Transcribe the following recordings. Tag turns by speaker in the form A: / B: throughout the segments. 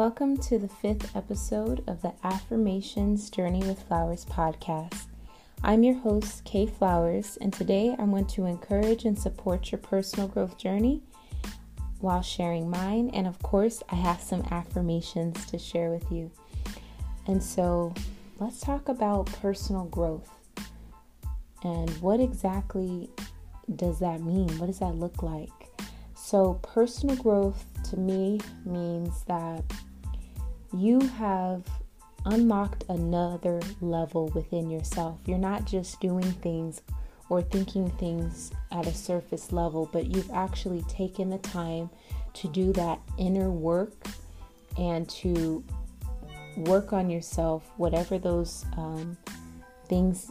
A: Welcome to the fifth episode of the Affirmations Journey with Flowerz podcast. I'm your host, Kay Flowerz, and today I want to encourage and support your personal growth journey while sharing mine. And of course, I have some affirmations to share with you. And so let's talk about personal growth and what exactly does that mean? What does that look like? So, personal growth to me means that you have unlocked another level within yourself. You're not just doing things or thinking things at a surface level, but you've actually taken the time to do that inner work and to work on yourself, whatever those um, things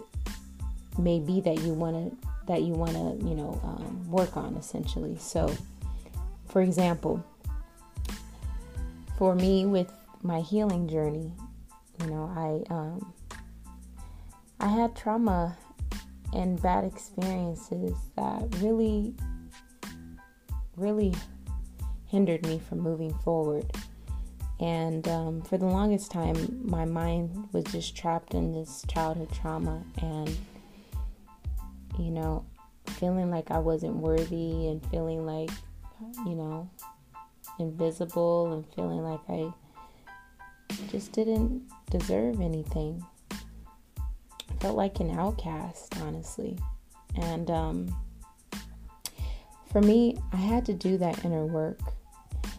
A: may be that you want to that you want to you know um, work on essentially. So, for example, for me with my healing journey. You know, I um, I had trauma and bad experiences that really, really hindered me from moving forward. And um, for the longest time, my mind was just trapped in this childhood trauma and, you know, feeling like I wasn't worthy and feeling like, you know, invisible and feeling like I just didn't deserve anything. Felt like an outcast, honestly. And um, for me, I had to do that inner work.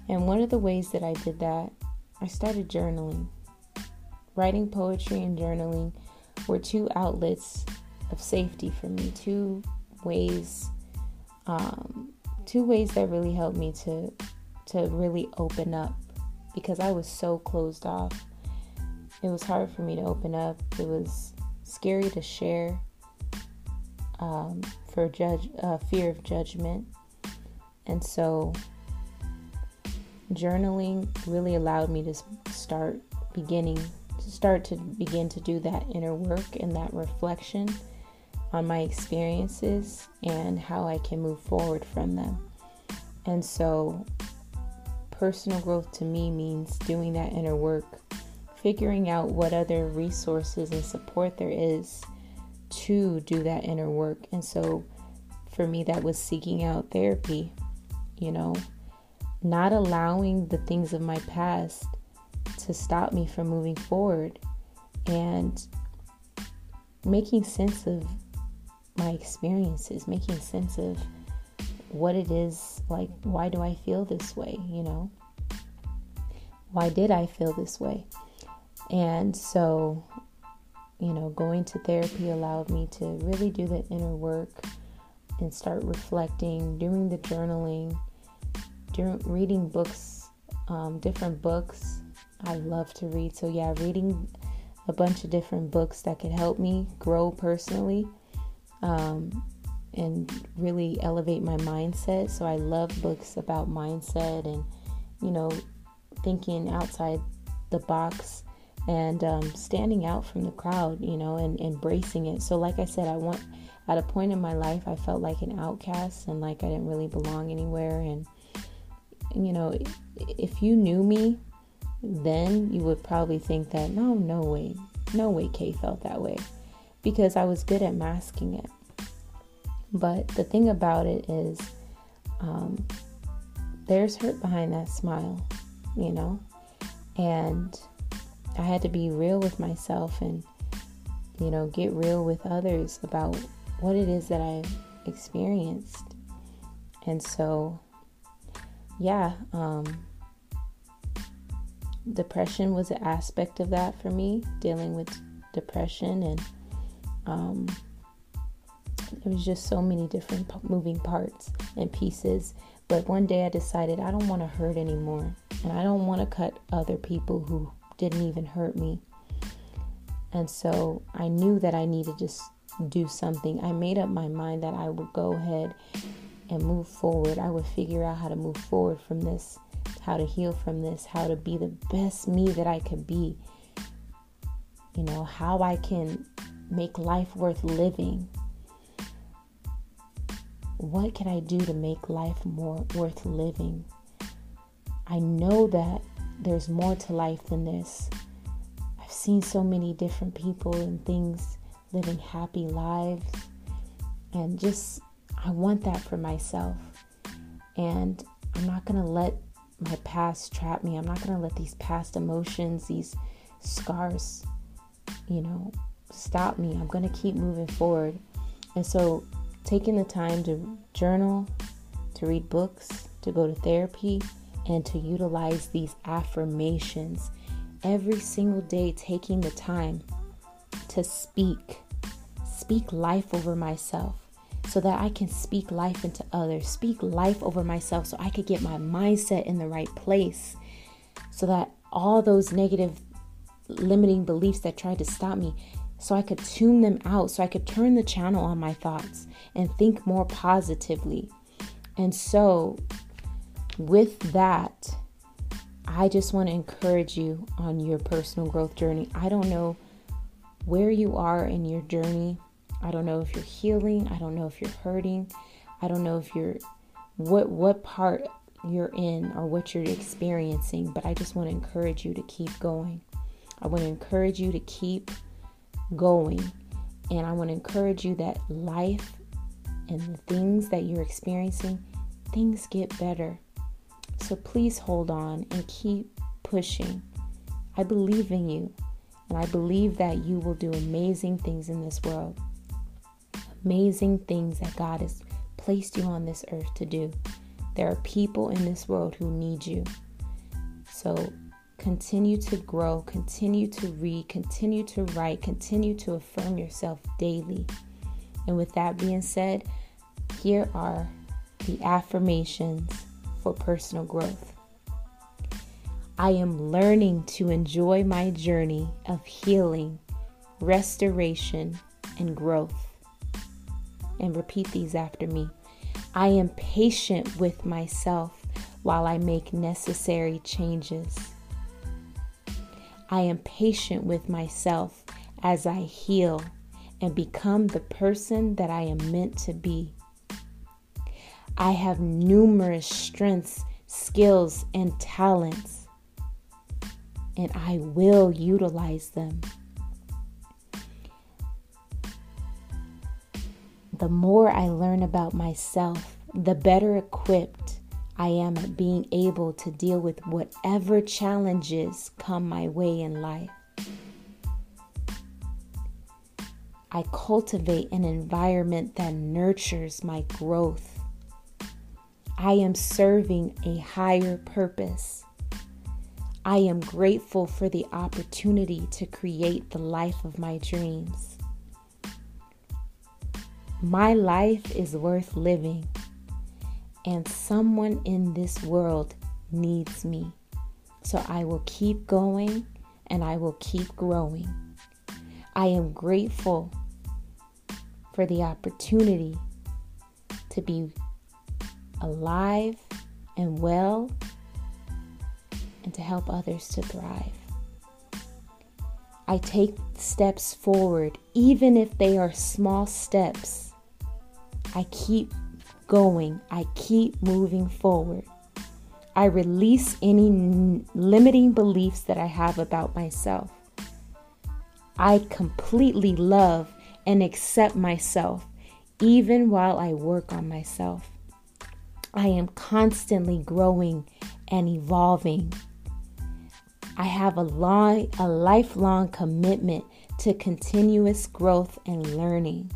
A: And one of the ways that I did that, I started journaling. Writing poetry and journaling were two outlets of safety for me, two ways, um, two ways that really helped me to to really open up because I was so closed off. It was hard for me to open up. It was scary to share um, for judge uh, fear of judgment, and so journaling really allowed me to start beginning to start to begin to do that inner work and that reflection on my experiences and how I can move forward from them. And so personal growth to me means doing that inner work, figuring out what other resources and support there is to do that inner work. And so for me, that was seeking out therapy, you know, not allowing the things of my past to stop me from moving forward and making sense of my experiences, making sense of what it is like why do I feel this way, you know? Why did I feel this way? And so, you know, going to therapy allowed me to really do the inner work and start reflecting, doing the journaling, doing, reading books, um, different books. I love to read. So, yeah, reading a bunch of different books that could help me grow personally. Um, and really elevate my mindset. So I love books about mindset and, you know, thinking outside the box and um, standing out from the crowd, you know, and embracing it. So, like I said, I want, at a point in my life, I felt like an outcast and like I didn't really belong anywhere. And, you know, if you knew me then, you would probably think that, no, no way, no way Kay felt that way because I was good at masking it. But the thing about it is, um, there's hurt behind that smile, you know? And I had to be real with myself and, you know, get real with others about what it is that I've experienced. And so, yeah, um, depression was an aspect of that for me, dealing with depression and, um, there was just so many different moving parts and pieces. But one day I decided I don't want to hurt anymore. And I don't want to cut other people who didn't even hurt me. And so I knew that I needed to just do something. I made up my mind that I would go ahead and move forward. I would figure out how to move forward from this, how to heal from this, how to be the best me that I could be. You know, how I can make life worth living what can I do to make life more worth living? I know that there's more to life than this. I've seen so many different people and things living happy lives. And just, I want that for myself. And I'm not going to let my past trap me. I'm not going to let these past emotions, these scars, you know, stop me. I'm going to keep moving forward. And so, taking the time to journal, to read books, to go to therapy, and to utilize these affirmations. Every single day, taking the time to speak, speak life over myself so that I can speak life into others, speak life over myself so I could get my mindset in the right place so that all those negative limiting beliefs that tried to stop me so I could tune them out so I could turn the channel on my thoughts and think more positively. And so with that, I just want to encourage you on your personal growth journey. I don't know where you are in your journey. I don't know if you're healing. I don't know if you're hurting. I don't know if you're what what part you're in or what you're experiencing, but I just want to encourage you to keep going. I want to encourage you to keep going. And I want to encourage you that life and the things that you're experiencing, things get better. So please hold on and keep pushing. I believe in you, and I believe that you will do amazing things in this world amazing things that God has placed you on this earth to do. There are people in this world who need you. So continue to grow, continue to read, continue to write, continue to affirm yourself daily. And with that being said, here are the affirmations for personal growth. I am learning to enjoy my journey of healing, restoration, and growth and repeat these after me. I am patient with myself while I make necessary changes. I am patient with myself as I heal and become the person that I am meant to be. I have numerous strengths, skills, and talents, and I will utilize them. the more I learn about myself, the better equipped I am at being able to deal with whatever challenges come my way in life. I cultivate an environment that nurtures my growth. I am serving a higher purpose. I am grateful for the opportunity to create the life of my dreams. My life is worth living, and someone in this world needs me. So I will keep going and I will keep growing. I am grateful for the opportunity to be alive and well and to help others to thrive. I take steps forward, even if they are small steps I keep going, I keep moving forward. I release any n- limiting beliefs that I have about myself. I completely love and accept myself even while I work on myself. I am constantly growing and evolving. I have a long a lifelong commitment to continuous growth and learning.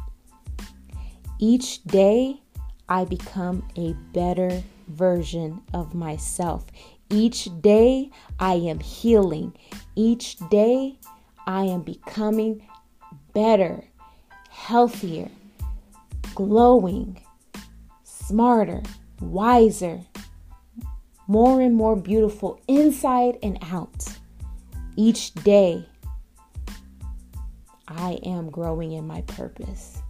A: Each day, I become a better version of myself. Each day, I am healing. Each day, I am becoming better, healthier, glowing, smarter, wiser, more and more beautiful inside and out. Each day, I am growing in my purpose.